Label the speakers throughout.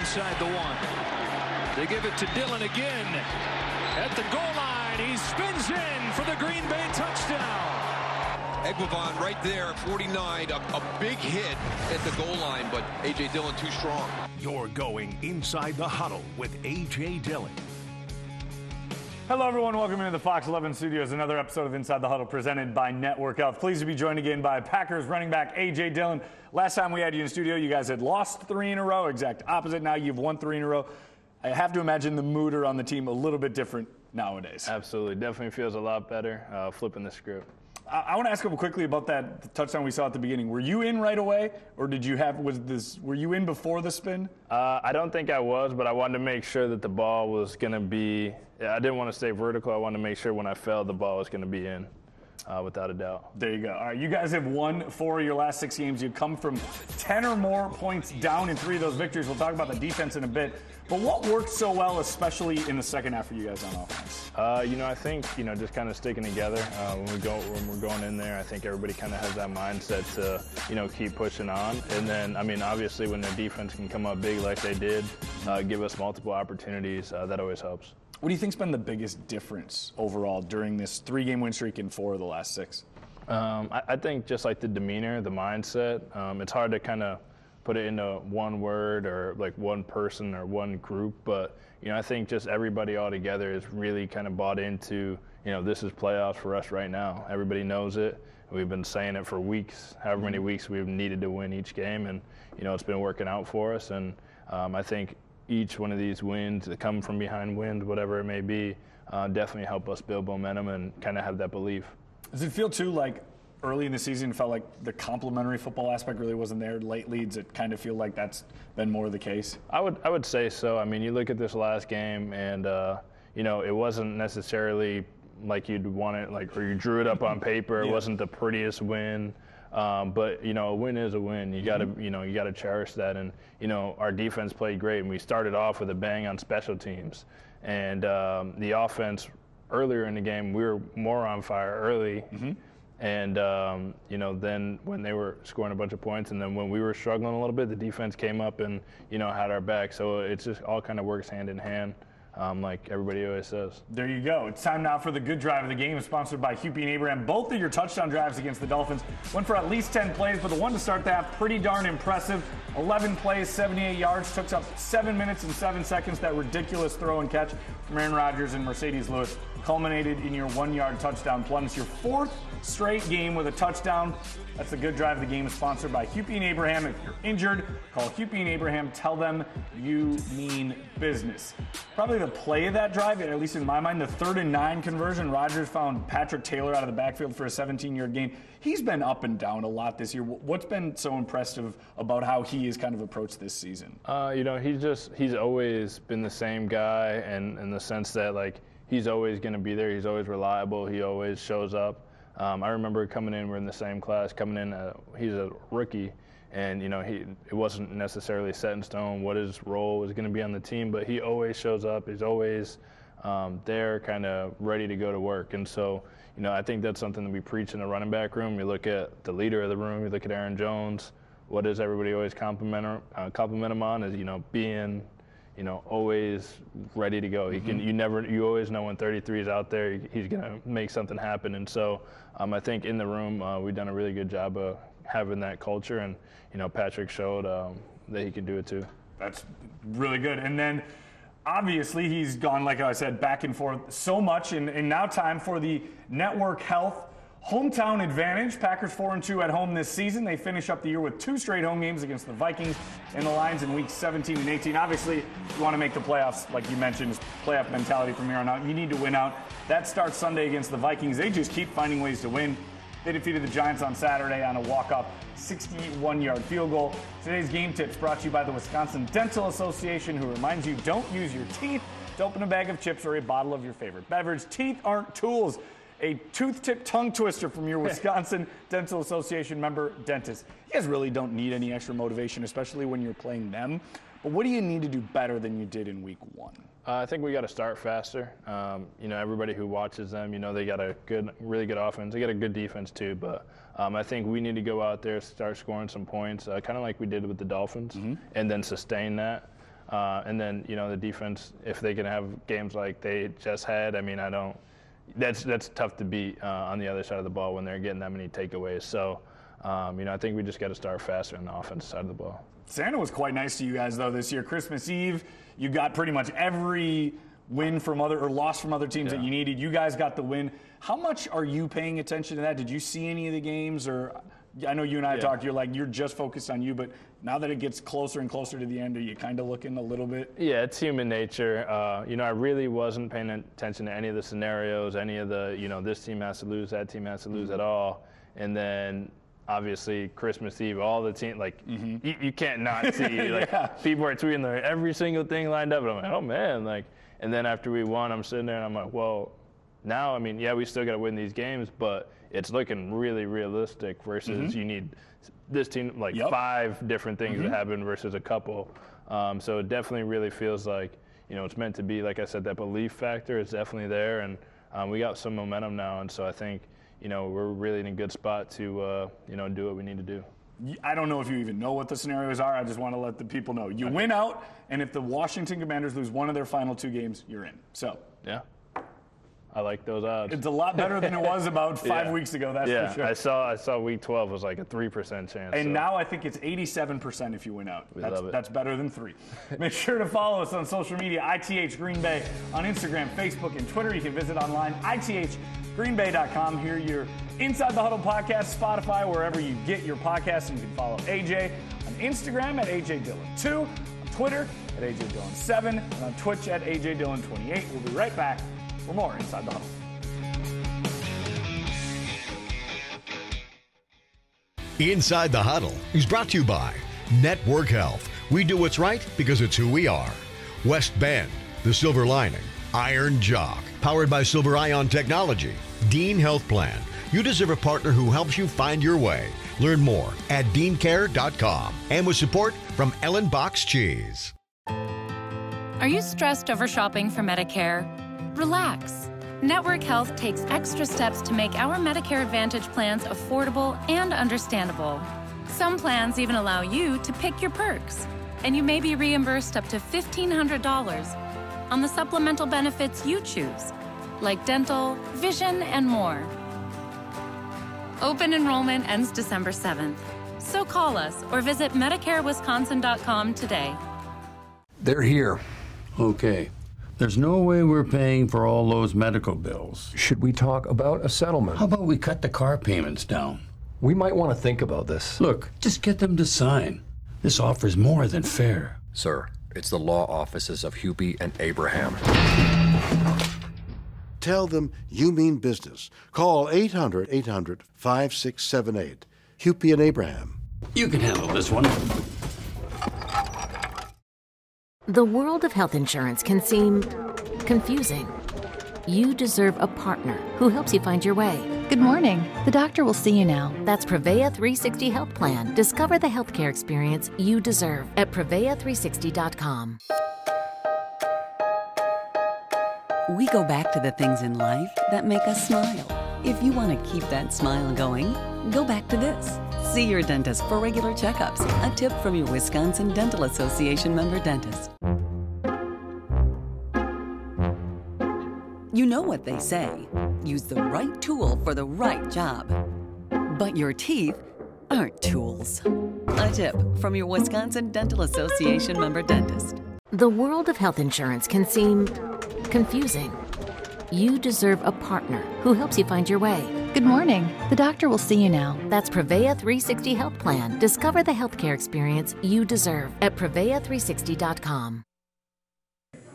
Speaker 1: inside the one. They give it to Dillon again. At the goal line, he spins in for the Green Bay touchdown.
Speaker 2: Eguavoen right there at 49, a, a, big hit at the goal line, but A.J. Dillon too strong.
Speaker 3: You're going inside the huddle with A.J. Dillon.
Speaker 4: Hello, everyone. Welcome into the Fox 11 studios. Another episode of Inside the Huddle presented by Network Health. Pleased to be joined again by Packers running back A.J. Dillon. Last time we had you in studio, you guys had lost three in a row. Exact opposite. Now you've won three in a row. I have to imagine the mood around the team a little bit different nowadays.
Speaker 5: Absolutely. Definitely feels a lot better uh, flipping the script.
Speaker 4: I, I want to ask you quickly about that touchdown we saw at the beginning. Were you in right away, or did you have was this? Were you in before the spin?
Speaker 5: Uh, I don't think I was, but I wanted to make sure that the ball was going to be. I didn't want to stay vertical. I wanted to make sure when I fell, the ball was going to be in. Uh, without a doubt.
Speaker 4: There you go. All right, you guys have won four of your last six games. You've come from 10 or more points down in three of those victories. We'll talk about the defense in a bit. But what worked so well, especially in the second half for you guys on offense?
Speaker 5: Uh, you know, I think you know just kind of sticking together uh, when we go when we're going in there. I think everybody kind of has that mindset to you know keep pushing on. And then I mean, obviously, when their defense can come up big like they did, uh, give us multiple opportunities, uh, that always helps.
Speaker 4: What do you think's been the biggest difference overall during this three-game win streak in four of the last six?
Speaker 5: Um, I, I, think just like the demeanor, the mindset. Um, it's hard to kind of put it into one word or like one person or one group, but you know I think just everybody all together is really kind of bought into you know this is playoffs for us right now. Everybody knows it. We've been saying it for weeks, however many weeks we've needed to win each game, and you know it's been working out for us. And um, I think each one of these wins, that come from behind wins, whatever it may be, uh, definitely help us build momentum and kind of have that belief.
Speaker 4: Does it feel too like early in the season felt like the complementary football aspect really wasn't there? Late leads, it kind of feel like that's been more the case.
Speaker 5: I would I would say so. I mean, you look at this last game, and uh, you know it wasn't necessarily like you'd want it, like or you drew it up on paper. It yeah. wasn't the prettiest win. Um, but you know, a win is a win. You got to, mm-hmm. you know, you got to cherish that. And you know, our defense played great, and we started off with a bang on special teams. And um, the offense earlier in the game, we were more on fire early. Mm-hmm. And um, you know, then when they were scoring a bunch of points, and then when we were struggling a little bit, the defense came up and you know had our back. So it just all kind of works hand in hand um, like everybody always says.
Speaker 4: There you go. It's time now for the good drive of the game, sponsored by Hupy and Abraham. Both of your touchdown drives against the Dolphins went for at least 10 plays, but the one to start that, pretty darn impressive. 11 plays, 78 yards, took up seven minutes and seven seconds. That ridiculous throw and catch from Aaron Rodgers and Marcedes Lewis culminated in your one yard touchdown plunge. Your fourth straight game with a touchdown. That's the good drive the game, is sponsored by Hupy and Abraham. If you're injured, call Hupy and Abraham. Tell them you mean business. Probably the play of that drive, at least in my mind, the third and nine conversion. Rodgers found Patrick Taylor out of the backfield for a 17 yard gain. He's been up and down a lot this year. What's been so impressive about how he has kind of approached this season?
Speaker 5: Uh, you know, he's just, he's always been the same guy, and in the sense that, like, he's always going to be there. He's always reliable. He always shows up. Um, I remember coming in, we're in the same class, coming in, uh, he's a rookie, and you know he it wasn't necessarily set in stone what his role was going to be on the team, but he always shows up. He's always um, there, kind of ready to go to work, and so you know I think that's something that we preach in the running back room. You look at the leader of the room, you look at Aaron Jones. What does everybody always compliment, uh, compliment him on? Is you know being you know, always ready to go. He mm-hmm. can, you never, you always know when 33 is out there, he's going to make something happen. And so, um, I think in the room, uh, we've done a really good job of having that culture. And you know, Patrick showed um, that he can do it too.
Speaker 4: That's really good. And then. Obviously, he's gone, like I said, back and forth so much, and, and now time for the network health Hometown advantage. Packers 4 and 2 at home this season. They finish up the year with two straight home games against the Vikings and the Lions in weeks 17 and 18. Obviously, you want to make the playoffs, like you mentioned, playoff mentality from here on out. You need to win out. That starts Sunday against the Vikings. They just keep finding ways to win. They defeated the Giants on Saturday on a walk-up 61-yard field goal. Today's game tips brought to you by the Wisconsin Dental Association, who reminds you don't use your teeth to open a bag of chips or a bottle of your favorite beverage. Teeth aren't tools a tooth tip tongue twister from your Wisconsin Dental Association member dentist. You guys really don't need any extra motivation, especially when you're playing them. But what do you need to do better than you did in week one?
Speaker 5: Uh, I think we got to start faster. Um, you know, everybody who watches them, you know, they got a good, really good offense. They got a good defense too. But um, I think we need to go out there, start scoring some points, uh, kind of like we did with the Dolphins, mm-hmm. and then sustain that. Uh, and then you know the defense, if they can have games like they just had, I mean, I don't. That's that's tough to beat uh, on the other side of the ball when they're getting that many takeaways. So, um, you know, I think we just got to start faster on the offensive side of the ball.
Speaker 4: Santa was quite nice to you guys though this year. Christmas Eve, you got pretty much every win from other or loss from other teams
Speaker 5: Yeah.
Speaker 4: that you needed. You guys got the win. How much are you paying attention to that? Did you see any of the games or? I know you and I
Speaker 5: Yeah.
Speaker 4: talked. You're like you're just focused on you, but now that it gets closer and closer to the end, are you kind of looking a little bit?
Speaker 5: Yeah, it's human nature. Uh, you know, I really wasn't paying attention to any of the scenarios, any of the, you know, this team has to lose, that team has to lose at all. And then obviously Christmas Eve, all the team, like, you, you can't not see, like,
Speaker 4: Yeah.
Speaker 5: people are tweeting their every single thing lined up. And I'm like, oh man, like, and then after we won, I'm sitting there and I'm like, well, now, I mean, yeah, we still got to win these games, but it's looking really realistic versus you need this team, like,
Speaker 4: Yep.
Speaker 5: five different things to happen versus a couple. Um, so it definitely really feels like, you know, it's meant to be. Like I said, that belief factor is definitely there, and um, we got some momentum now. And so I think, you know, we're really in a good spot to, uh, you know, do what we need to do.
Speaker 4: I don't know if you even know what the scenarios are. I just want to let the people know. You win out, and if the Washington Commanders lose one of their final two games, you're in. So
Speaker 5: Yeah, I like those odds.
Speaker 4: it's a lot better than it was about five
Speaker 5: Yeah.
Speaker 4: weeks ago. That's
Speaker 5: yeah,
Speaker 4: for sure.
Speaker 5: I saw I saw week 12 was like a three percent chance.
Speaker 4: And
Speaker 5: so-
Speaker 4: now I think it's 87% if you win out. that's,
Speaker 5: love it.
Speaker 4: that's better than three. Make sure to follow us on social media, ITH Green Bay, on Instagram, Facebook, and Twitter. You can visit online, ithgreenbay.com. Hear your Inside the Huddle podcast, Spotify, wherever you get your podcasts. And you can follow AJ on Instagram at AJ Dillon2, on Twitter at AJ Dillon7, and on Twitch at AJ Dillon28. We'll be right back for more Inside the Huddle.
Speaker 6: Inside the Huddle is brought to you by Network Health. We do what's right because it's who we are. West Bend, The Silver Lining, Iron Jock, powered by Silver Ion Technology, Dean Health Plan. You deserve a partner who helps you find your way. Learn more at deancare.com and with support from Ellen Box Cheese.
Speaker 7: Are you stressed over shopping for Medicare? Relax. Network Health takes extra steps to make our Medicare Advantage plans affordable and understandable. Some plans even allow you to pick your perks, and you may be reimbursed up to $1,500 on the supplemental benefits you choose, like dental, vision, and more. Open enrollment ends December 7th. So call us or visit MedicareWisconsin.com today.
Speaker 8: They're here.
Speaker 9: Okay. There's no way we're paying for all those medical bills.
Speaker 8: Should we talk about a settlement?
Speaker 9: How about we cut the car payments down?
Speaker 8: We might want to think about this.
Speaker 9: Look, just get them to sign. This offer's more than fair.
Speaker 10: Sir, it's the law offices of Hupy and Abraham.
Speaker 11: Tell them you mean business. Call 800 800 5678. Hupy and Abraham.
Speaker 9: You can handle this one.
Speaker 12: The world of health insurance can seem confusing. You deserve a partner who helps you find your way.
Speaker 13: Good morning. The doctor will see you now.
Speaker 12: That's Prevea 360 Health Plan. Discover the healthcare experience you deserve at Prevea360.com.
Speaker 14: We go back to the things in life that make us smile. If you want to keep that smile going, go back to this. See your dentist for regular checkups. A tip from your Wisconsin Dental Association member dentist. You know what they say use the right tool for the right job. But your teeth aren't tools. A tip from your Wisconsin Dental Association member dentist.
Speaker 12: The world of health insurance can seem confusing. You deserve a partner who helps you find your way.
Speaker 13: Good morning. The doctor will see you now.
Speaker 12: That's Prevea 360 Health Plan. Discover the healthcare experience you deserve at Prevea360.com.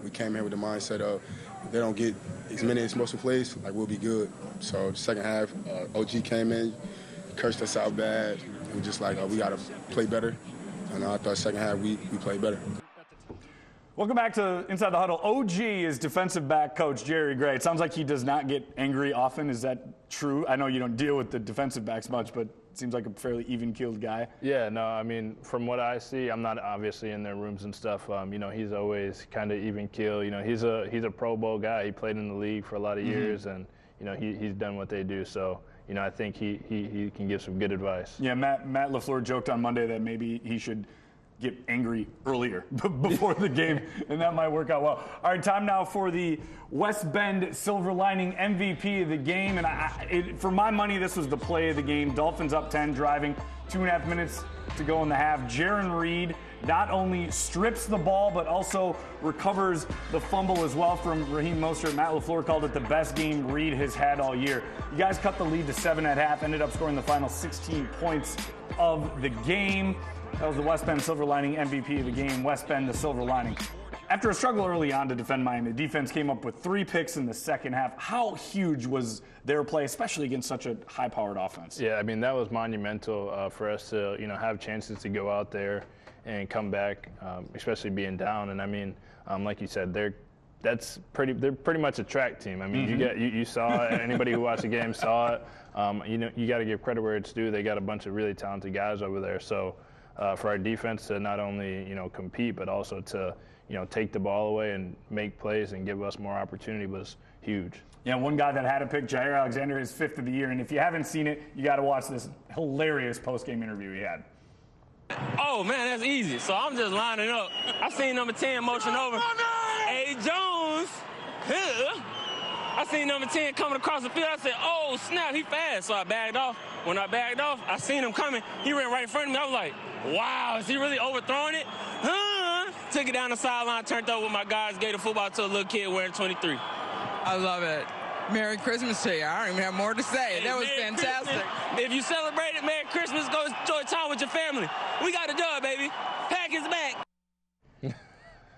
Speaker 15: We came here with the mindset of if they don't get as many as explosive plays, like we'll be good. So the second half, uh, OG came in, cursed us out bad. We just like uh, we got to play better. And I thought second half we, we played better.
Speaker 4: Welcome back to Inside the Huddle. OG is defensive back coach Jerry Gray. It sounds like he does not get angry often. Is that true? I know you don't deal with the defensive backs much, but it seems like a fairly even-keeled guy.
Speaker 5: Yeah, no, I mean, from what I see, I'm not obviously in their rooms and stuff. Um, you know, he's always kind of even keel. You know, he's a he's a Pro Bowl guy. He played in the league for a lot of
Speaker 4: Mhm.
Speaker 5: years, and you know, he, he's done what they do. So, you know, I think he, he he can give some good advice.
Speaker 4: Yeah, Matt Matt LaFleur joked on Monday that maybe he should get angry earlier before the game, and that might work out well. All right, time now for the West Bend Silver Lining MVP of the game, and I, it, for my money, this was the play of the game. Dolphins up 10, driving two and a half minutes to go in the half. Jarran Reed not only strips the ball, but also recovers the fumble as well from Raheem Mostert. Matt LaFleur called it the best game Reed has had all year. You guys cut the lead to seven at half, ended up scoring the final 16 points of the game. That was the West Bend Silver Lining MVP of the game. West Bend, the Silver Lining. After a struggle early on to defend Miami, the defense came up with three picks in the second half. How huge was their play, especially against such a high-powered offense?
Speaker 5: Yeah, I mean that was monumental uh, for us to you know have chances to go out there and come back, um, especially being down. And I mean, um, like you said, they're that's pretty. They're pretty much a track team. I mean, mm-hmm. you get you, you, saw it. Anybody who watched the game saw it. Um, you know, you got to give credit where it's due. They got a bunch of really talented guys over there. So uh, for our defense to not only you know compete, but also to you know, take the ball away and make plays and give us more opportunity was huge.
Speaker 4: Yeah, one guy that had a pick, Jaire Alexander, his fifth of the year. And if you haven't seen it, you got to watch this hilarious post-game interview he had.
Speaker 16: Oh, man, that's easy. So I'm just lining up. I seen number 10 motion over. A. Jones. Here. I seen number 10 coming across the field. I said, oh, snap, he fast. So I bagged off. When I bagged off, I seen him coming. He ran right in front of me. I was like, wow, is he really overthrowing it? Huh? took it down the sideline, turned up with my guys, gave the football to a little kid wearing 23.
Speaker 17: I love it. Merry Christmas to you. I don't even have more to say. Hey, that was
Speaker 16: Merry
Speaker 17: fantastic.
Speaker 16: Christmas. If you celebrate it, Merry Christmas. Go enjoy time with your family. We got a dub, baby. Pack is back.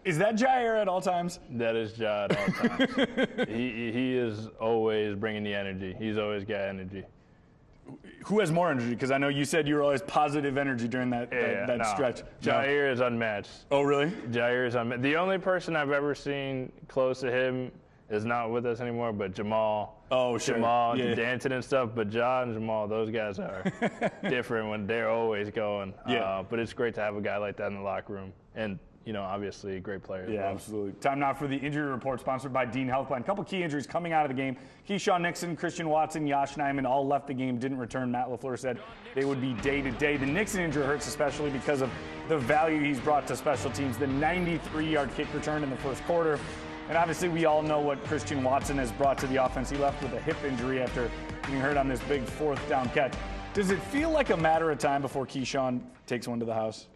Speaker 4: Is that Jaire at all times?
Speaker 5: That is Jaire at all times. he, he is always bringing the energy. He's always got energy
Speaker 4: who has more energy? Because I know you said you were always positive energy during that
Speaker 5: yeah,
Speaker 4: that, that
Speaker 5: no.
Speaker 4: stretch.
Speaker 5: Jaire no. is unmatched.
Speaker 4: Oh, really?
Speaker 5: Jaire is unmatched. The only person I've ever seen close to him is not with us anymore, but Jamal.
Speaker 4: Oh, sure.
Speaker 5: Jamal yeah. dancing and stuff. But John and Jamal, those guys are different when they're always going.
Speaker 4: Yeah.
Speaker 5: Uh, but it's great to have a guy like that in the locker room. And you know, obviously a great player.
Speaker 4: Yeah,
Speaker 5: well.
Speaker 4: absolutely. Time now for the injury report sponsored by Dean Health Plan. A couple key injuries coming out of the game. Keisean Nixon, Christian Watson, Yosh Nijman all left the game, didn't return. Matt LaFleur said they would be day to day. The Nixon injury hurts especially because of the value he's brought to special teams. The 93 yard kick return in the first quarter. And obviously, we all know what Christian Watson has brought to the offense. He left with a hip injury after getting hurt on this big fourth down catch. Does it feel like a matter of time before Keisean takes one to the house?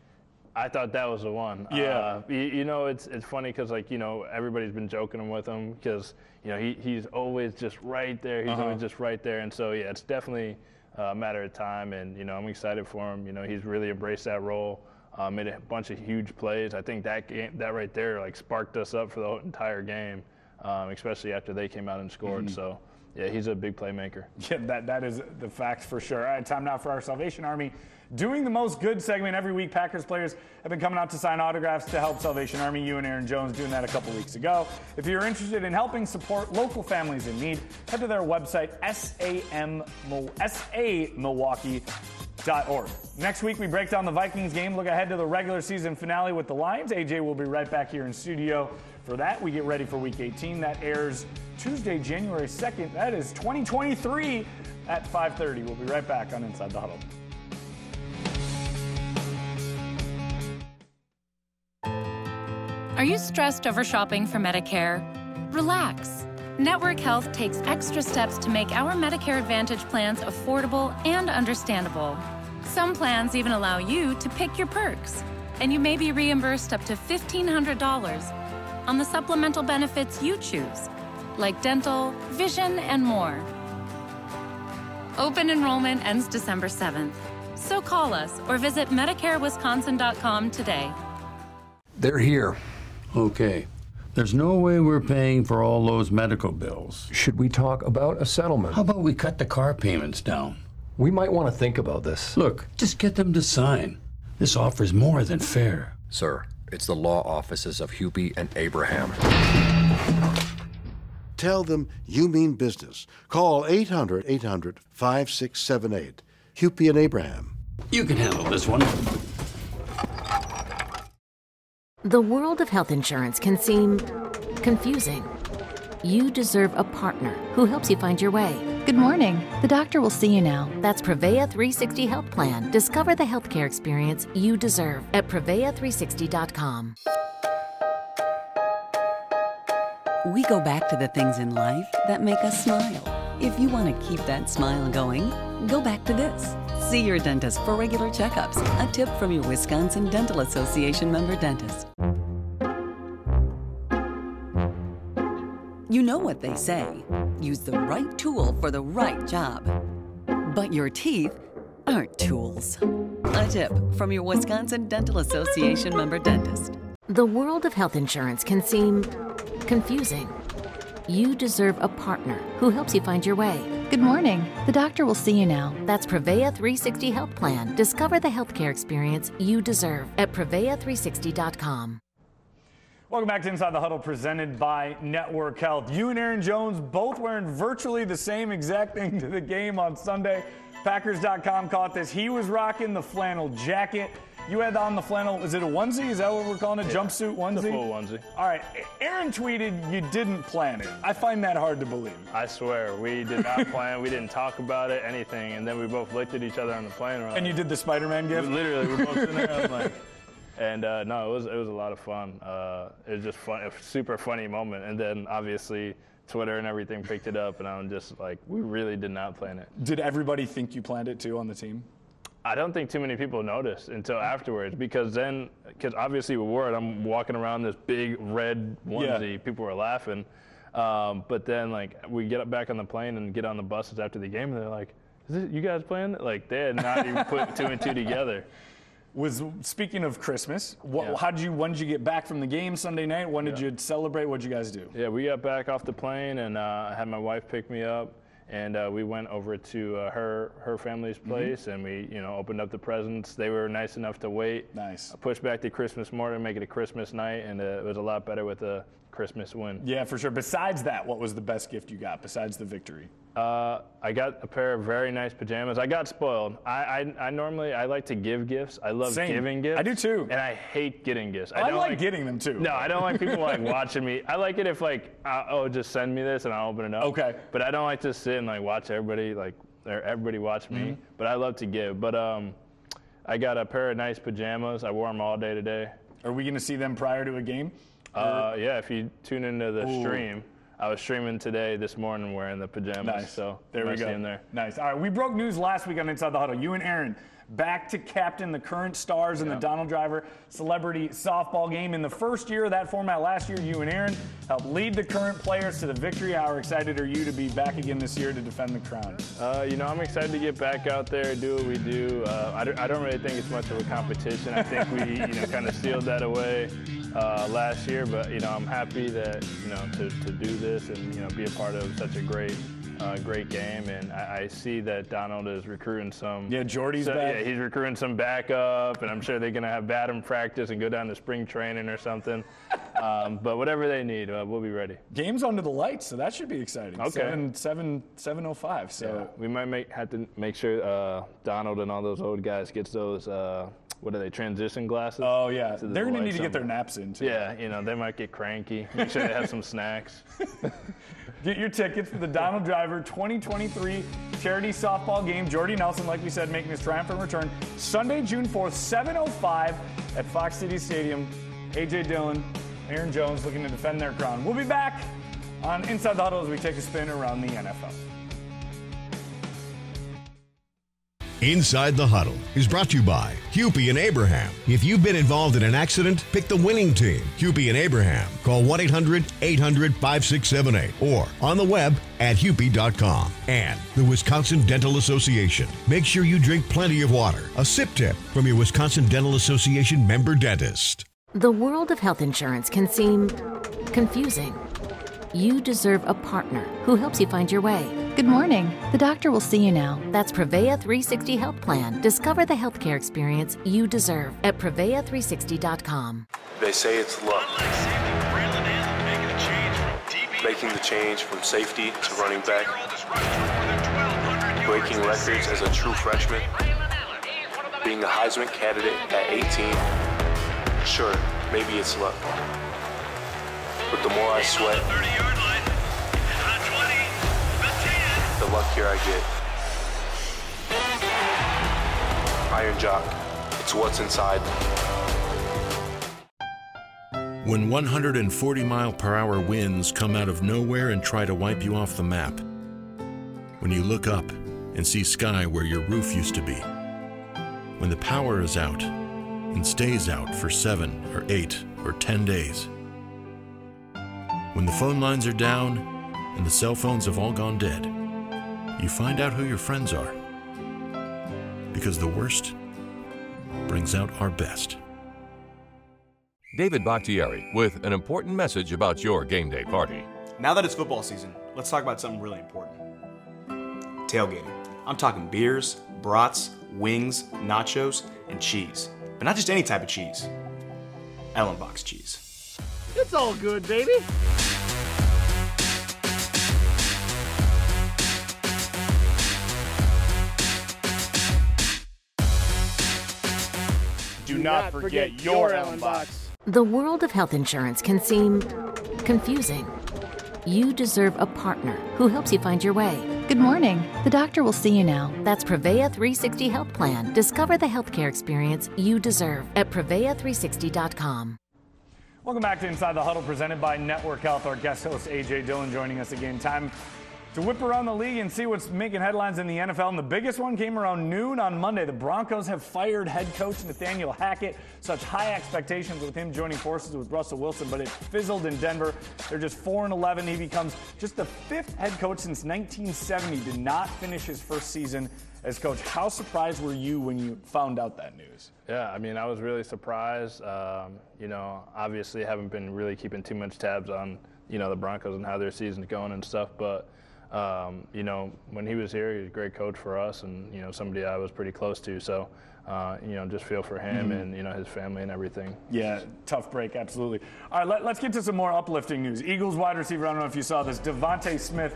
Speaker 5: I thought that was the one.
Speaker 4: Yeah.
Speaker 5: Uh, you, you, know, it's it's funny because like you know everybody's been joking with him because you know he, he's always just right there. He's uh-huh. always just right there, and so yeah, it's definitely a matter of time. And you know, I'm excited for him. You know, he's really embraced that role. Uh, made a bunch of huge plays. I think that game, that right there, like sparked us up for the entire game, um, especially after they came out and scored. Mm-hmm. So. Yeah, he's a big playmaker.
Speaker 4: Yeah, that, that is the fact for sure. All right, time now for our Salvation Army doing the most good segment every week. Packers players have been coming out to sign autographs to help Salvation Army. You and Aaron Jones doing that a couple weeks ago. If you're interested in helping support local families in need, head to their website, samilwaukee.org. Next week, we break down the Vikings game, look ahead to the regular season finale with the Lions. AJ will be right back here in studio for that. We get ready for week 18. That airs Tuesday, January 2nd. That is 2023 at 5:30. We'll be right back on Inside the Huddle.
Speaker 7: Are you stressed over shopping for Medicare? Relax. Network Health takes extra steps to make our Medicare Advantage plans affordable and understandable. Some plans even allow you to pick your perks, and you may be reimbursed up to $1,500 on the supplemental benefits you choose, like dental, vision, and more. Open enrollment ends December 7th. So call us or visit MedicareWisconsin.com today.
Speaker 8: They're here
Speaker 9: Okay. There's no way we're paying for all those medical bills.
Speaker 8: Should we talk about a settlement?
Speaker 9: How about we cut the car payments down?
Speaker 8: We might want to think about this.
Speaker 9: Look, just get them to sign. This offer's more than fair.
Speaker 10: Sir, it's the law offices of Hupy and Abraham.
Speaker 11: Tell them you mean business. Call 800 800 5678. Hupy and Abraham.
Speaker 9: You can handle this one.
Speaker 12: The world of health insurance can seem confusing. You deserve a partner who helps you find your way.
Speaker 13: Good morning. The doctor will see you now.
Speaker 12: That's Prevea 360 Health Plan. Discover the healthcare experience you deserve at Prevea360.com.
Speaker 14: We go back to the things in life that make us smile. If you want to keep that smile going, go back to this. See your dentist for regular checkups. A tip from your Wisconsin Dental Association member dentist. You know what they say use the right tool for the right job. But your teeth aren't tools. A tip from your Wisconsin Dental Association member dentist.
Speaker 12: The world of health insurance can seem confusing. You deserve a partner who helps you find your way.
Speaker 13: Good morning. The doctor will see you now.
Speaker 12: That's Prevea 360 Health Plan. Discover the healthcare experience you deserve at Prevea360.com.
Speaker 4: Welcome back to Inside the Huddle, presented by Network Health. You and Aaron Jones both wearing virtually the same exact thing to the game on Sunday. Packers.com caught this. He was rocking the flannel jacket. You had on the flannel. Is it a onesie? Is that what we're calling it?
Speaker 5: Yeah.
Speaker 4: Jumpsuit onesie?
Speaker 5: It's a full onesie.
Speaker 4: All right. Aaron tweeted you didn't plan it. I find that hard to believe.
Speaker 5: I swear, we did not plan. We didn't talk about it, anything, and then we both looked at each other on the plane.
Speaker 4: And you did the Spider-Man gift.
Speaker 5: We literally, we were both sitting there. I was like, and uh, no, it was it was a lot of fun. Uh, it was just fun, a super funny moment. And then obviously Twitter and everything picked it up, and I'm just like, we really did not plan it.
Speaker 4: Did everybody think you planned it too on the team?
Speaker 5: I don't think too many people noticed until afterwards because then, because obviously we wore it, I'm walking around this big red onesie.
Speaker 4: Yeah.
Speaker 5: People were laughing. Um, but then, like, we get up back on the plane and get on the buses after the game, and they're like, Is it you guys playing? Like, they had not even put two and two together.
Speaker 4: Was speaking of Christmas, what,
Speaker 5: Yeah.
Speaker 4: how did you? When did you get back from the game Sunday night? When did
Speaker 5: Yeah.
Speaker 4: you celebrate? What did you guys do?
Speaker 5: Yeah, we got back off the plane, and uh, I had my wife pick me up, and uh, we went over to uh, her her family's
Speaker 4: Mm-hmm.
Speaker 5: place, and we you know opened up the presents. They were nice enough to wait.
Speaker 4: Nice.
Speaker 5: I pushed back to Christmas morning, make it a Christmas night, and uh, it was a lot better with a Christmas win.
Speaker 4: Yeah, for sure. Besides that, what was the best gift you got besides the victory?
Speaker 5: Uh, I got a pair of very nice pajamas. I got spoiled. I, I, I normally I like to give gifts. I love
Speaker 4: Same.
Speaker 5: giving gifts.
Speaker 4: I do too.
Speaker 5: And I hate getting gifts.
Speaker 4: I,
Speaker 5: don't
Speaker 4: like, getting them too.
Speaker 5: No, I don't like people like watching me. I like it if like, uh, oh, just send me this and I'll open it up.
Speaker 4: Okay.
Speaker 5: But I don't like to sit and like watch everybody like or everybody watch me.
Speaker 4: Mhm.
Speaker 5: But I love to give. But um, I got a pair of nice pajamas. I wore them all day today.
Speaker 4: Are we going to see them prior to a game?
Speaker 5: Uh, yeah, if you tune into the
Speaker 4: Ooh.
Speaker 5: stream, I was streaming today this morning wearing the pajamas.
Speaker 4: Nice.
Speaker 5: So
Speaker 4: there we go.
Speaker 5: there.
Speaker 4: Nice. All right, we broke news last week on Inside the Huddle. You and Aaron back to captain the current stars in the Donald Driver Celebrity Softball Game. In the first year of that format last year, you and Aaron helped lead the current players to the victory. How excited are you to be back again this year to defend the crown?
Speaker 5: Uh, you know, I'm excited to get back out there, do what we do. Uh, I, don't, I don't really think it's much of a competition. I think we, you know, kind of sealed that away uh, last year. But you know, I'm happy that you know to, to do this and you know be a part of such a great. Uh, great game, and I, I see that Donald is recruiting some.
Speaker 4: Yeah, Jordy's
Speaker 5: so,
Speaker 4: back.
Speaker 5: Yeah, he's recruiting some backup, and I'm sure they're going to have batting practice and go down to spring training or something. um, but whatever they need, uh, we'll be ready.
Speaker 4: Game's under the lights, so that should be exciting.
Speaker 5: Okay.
Speaker 4: Seven, seven, seven oh five. So
Speaker 5: Yeah, we might make have to make sure uh, Donald and all those old guys gets those uh, what are they transition glasses?
Speaker 4: Oh yeah,
Speaker 5: So
Speaker 4: they're gonna need to get their naps in too.
Speaker 5: Yeah, you know they might get cranky. Make sure they have some snacks.
Speaker 4: Get your tickets for the Donald Driver 2023 charity softball game. Jordy Nelson, like we said, making his triumphant return Sunday, June 4th, 7:05 at Fox City Stadium. AJ Dillon, Aaron Jones looking to defend their crown. We'll be back on Inside the Huddle as we take a spin around the NFL.
Speaker 6: Inside the Huddle is brought to you by Hupy and Abraham. If you've been involved in an accident, pick the winning team. Hupy and Abraham. Call 1 800 800 5678 or on the web at hupy.com. And the Wisconsin Dental Association. Make sure you drink plenty of water. A sip tip from your Wisconsin Dental Association member dentist.
Speaker 12: The world of health insurance can seem confusing. You deserve a partner who helps you find your way.
Speaker 13: Good morning. The doctor will see you now.
Speaker 12: That's Prevea 360 Health Plan. Discover the healthcare experience you deserve at Prevea360.com.
Speaker 18: They say it's luck. Making the change from safety to running back. Breaking records as a true freshman. Being a Heisman candidate at 18. Sure, maybe it's luck. But the more I sweat, the luckier I get. Iron Jock, it's what's inside.
Speaker 19: When 140 mile per hour winds come out of nowhere and try to wipe you off the map. When you look up and see sky where your roof used to be. When the power is out and stays out for seven or eight or ten days. When the phone lines are down and the cell phones have all gone dead, you find out who your friends are. Because the worst brings out our best.
Speaker 20: David Bakhtiari with an important message about your game day party.
Speaker 21: Now that it's football season, let's talk about something really important tailgating. I'm talking beers, brats, wings, nachos, and cheese. But not just any type of cheese. Ellenbox cheese.
Speaker 22: It's all good, baby.
Speaker 4: Not forget your Ellen box.
Speaker 12: The world of health insurance can seem confusing. You deserve a partner who helps you find your way.
Speaker 13: Good morning. The doctor will see you now.
Speaker 12: That's Prevea 360 Health Plan. Discover the healthcare experience you deserve at Prevea360.com.
Speaker 4: Welcome back to Inside the Huddle, presented by Network Health. Our guest host, AJ Dillon, joining us again. Time to whip around the league and see what's making headlines in the NFL. And the biggest one came around noon on Monday. The Broncos have fired head coach Nathaniel Hackett. Such high expectations with him joining forces with Russell Wilson, but it fizzled in Denver. They're just 4 and 11. He becomes just the fifth head coach since 1970. Did not finish his first season as coach. How surprised were you when you found out that news?
Speaker 5: Yeah, I mean, I was really surprised. Um, you know, obviously, haven't been really keeping too much tabs on you know the Broncos and how their season's going and stuff, but. Um, you know, when he was here, he was a great coach for us, and you know, somebody I was pretty close to. So, uh, you know, just feel for him
Speaker 4: Mhm.
Speaker 5: and you know his family and everything.
Speaker 4: Yeah, tough break, absolutely. All right, let, us get to some more uplifting news. Eagles wide receiver, I don't know if you saw this, DeVonta Smith.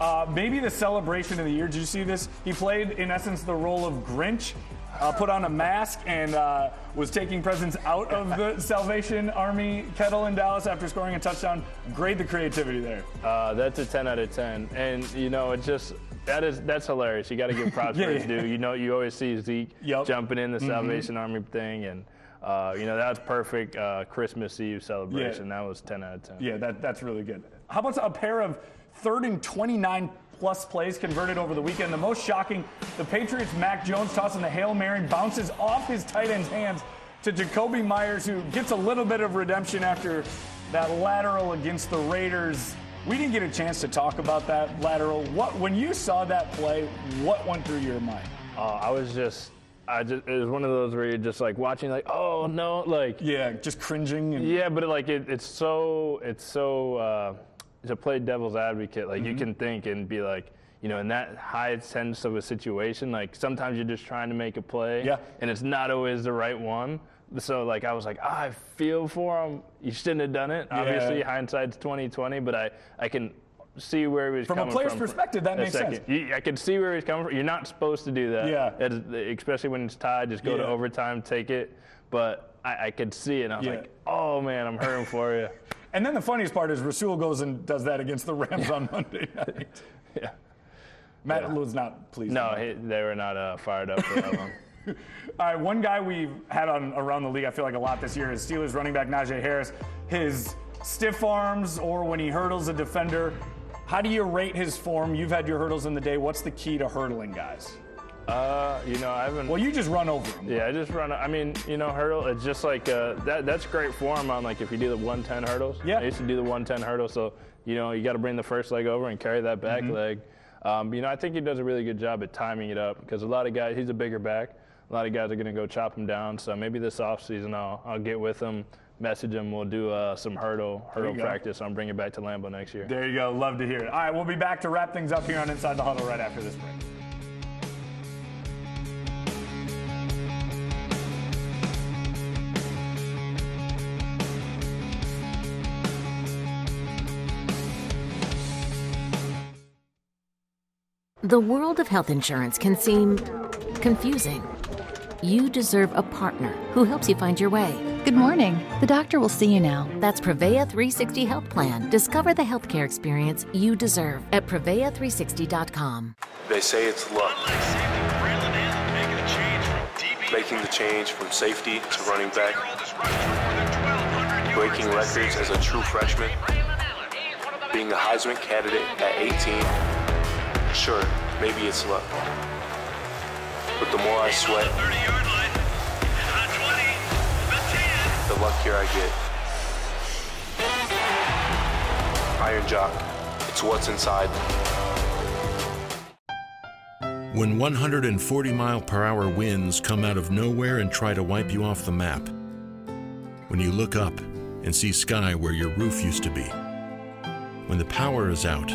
Speaker 4: Uh, maybe the celebration of the year. Did you see this? He played, in essence, the role of Grinch. Uh, put on a mask and uh, was taking presents out of the Salvation Army kettle in Dallas after scoring a touchdown. Grade the creativity there.
Speaker 5: Uh, that's a 10 out of 10, and you know, it just that is that's hilarious. You got to give props
Speaker 4: Yeah,
Speaker 5: it's
Speaker 4: yeah.
Speaker 5: due. You know, you always see Zeke jumping in the
Speaker 4: Mhm.
Speaker 5: Salvation Army thing, and uh, you know that was perfect uh, Christmas Eve celebration. That was 10 out of 10.
Speaker 4: Yeah, that, that's really good. How about a pair of third and 29 plus plays converted over the weekend? The most shocking, the Patriots' Mac Jones tossing the Hail Mary, bounces off his tight end's hands to Jakobi Meyers, who gets a little bit of redemption after that lateral against the Raiders. We didn't get a chance to talk about that lateral. What when you saw that play, what went through your mind?
Speaker 5: Uh, I was just, I just, it was one of those where you're just like watching, like, oh no, like,
Speaker 4: yeah, just cringing. And-
Speaker 5: yeah, but like it, it's so, it's so, uh, to play devil's advocate, like you
Speaker 4: Mhm.
Speaker 5: can think and be like, you know, in that high sense of a situation, like sometimes you're just trying to make a play,
Speaker 4: Yeah.
Speaker 5: and it's not always the right one. So like I was like, ah, I feel for him. You shouldn't have done it.
Speaker 4: Yeah.
Speaker 5: Obviously, hindsight's 2020, but I, I can see where he was
Speaker 4: From a
Speaker 5: coming
Speaker 4: player's
Speaker 5: from.
Speaker 4: perspective, that makes
Speaker 5: second.
Speaker 4: sense.
Speaker 5: You- I can see where he's coming from. You're not supposed to do that.
Speaker 4: Yeah.
Speaker 5: It's- especially when it's tied, just go to overtime, take it. But I, I could see it, and I was
Speaker 4: Yeah.
Speaker 5: like, oh man, I'm hurting for you.
Speaker 4: And then the funniest part is Rasul goes and does that against the Rams on Monday night.
Speaker 5: yeah.
Speaker 4: Matt
Speaker 5: Yeah.
Speaker 4: was not pleased.
Speaker 5: No, he, they were not uh, fired up for that one.
Speaker 4: All right, one guy we've had on around the league, I feel like a lot this year, is Steelers running back Najee Harris. His stiff arms, or when he hurdles a defender. How do you rate his form? You've had your hurdles in the day. What's the key to hurdling guys?
Speaker 5: Uh, you know, I haven't.
Speaker 4: Well, you just run over him.
Speaker 5: Yeah, I just run. I mean, you know, hurdle. It's just like uh, that. That's great form on like if you do the 110 hurdles.
Speaker 4: Yeah.
Speaker 5: I used to do the 110 hurdles, so you know you got to bring the first leg over and carry that back
Speaker 4: Mhm.
Speaker 5: leg. Um, you know, I think he does a really good job at timing it up because a lot of guys. He's a bigger back. A lot of guys are going to go chop him down. So maybe this offseason I'll I'll get with him, message him. We'll do uh, some hurdle hurdle practice. I'll bring it back to Lambeau next year.
Speaker 4: There you go. Love to hear it. All right, we'll be back to wrap things up here on Inside the Huddle right after this break.
Speaker 12: The world of health insurance can seem confusing. You deserve a partner who helps you find your way.
Speaker 13: Good morning. The doctor will see you now.
Speaker 12: That's Prevea 360 Health Plan. Discover the healthcare experience you deserve at Prevea360.com.
Speaker 18: They say it's luck. Making the change from safety to running back. Breaking records as a true freshman. Being a Heisman candidate at 18. Sure, maybe it's luck. But the more I sweat, the luckier I get. Iron Jock, it's what's inside.
Speaker 19: When 140 mile per hour winds come out of nowhere and try to wipe you off the map. When you look up and see sky where your roof used to be. When the power is out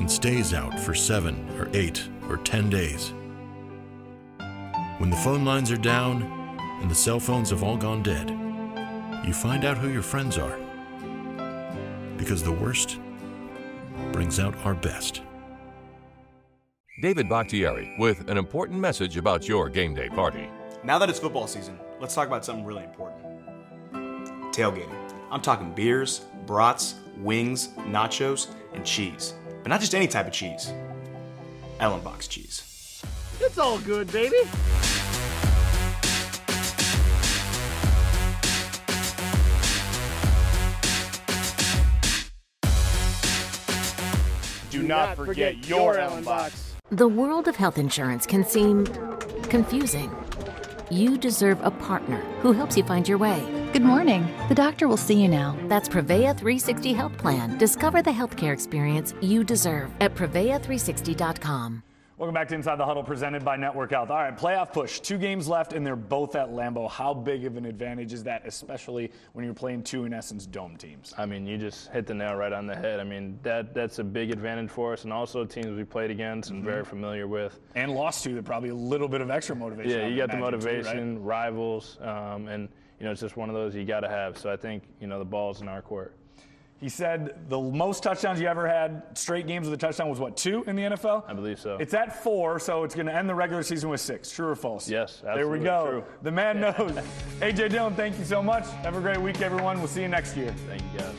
Speaker 19: and stays out for seven or eight or ten days. When the phone lines are down and the cell phones have all gone dead. You find out who your friends are. Because the worst brings out our best.
Speaker 20: David Bakhtiari with an important message about your game day party.
Speaker 21: Now that it's football season, let's talk about something really important tailgating. I'm talking beers, brats, wings, nachos, and cheese. But not just any type of cheese. Ellenbox cheese.
Speaker 23: It's all good, baby. Do not forget your Ellen box.
Speaker 12: The world of health insurance can seem confusing. You deserve a partner who helps you find your way.
Speaker 13: Good morning. The doctor will see you now.
Speaker 12: That's Prevea 360 Health Plan. Discover the healthcare experience you deserve at Prevea360.com.
Speaker 4: Welcome back to Inside the Huddle, presented by Network Health. All right, playoff push. Two games left, and they're both at Lambeau. How big of an advantage is that, especially when you're playing two, in essence, dome teams?
Speaker 5: I mean, you just hit the nail right on the head. I mean, that that's a big advantage for us, and also teams we played against and
Speaker 4: Mm-hmm.
Speaker 5: very familiar with.
Speaker 4: And lost to, that probably a little bit of extra motivation.
Speaker 5: Yeah, you
Speaker 4: would
Speaker 5: got the
Speaker 4: imagine, too, right?
Speaker 5: motivation, rivals, um, and you know it's just one of those you got to have. So I think you know the ball's in our court.
Speaker 4: He said the most touchdowns you ever had, straight games with a touchdown, was what, two in the NFL?
Speaker 5: I believe so.
Speaker 4: It's at four, so it's going to end the regular season with six. True or false?
Speaker 5: Yes,
Speaker 4: There we go.
Speaker 5: true.
Speaker 4: The man knows. AJ Dillon, thank you so much. Have a great week, everyone. We'll see you next year.
Speaker 5: Thank you, guys.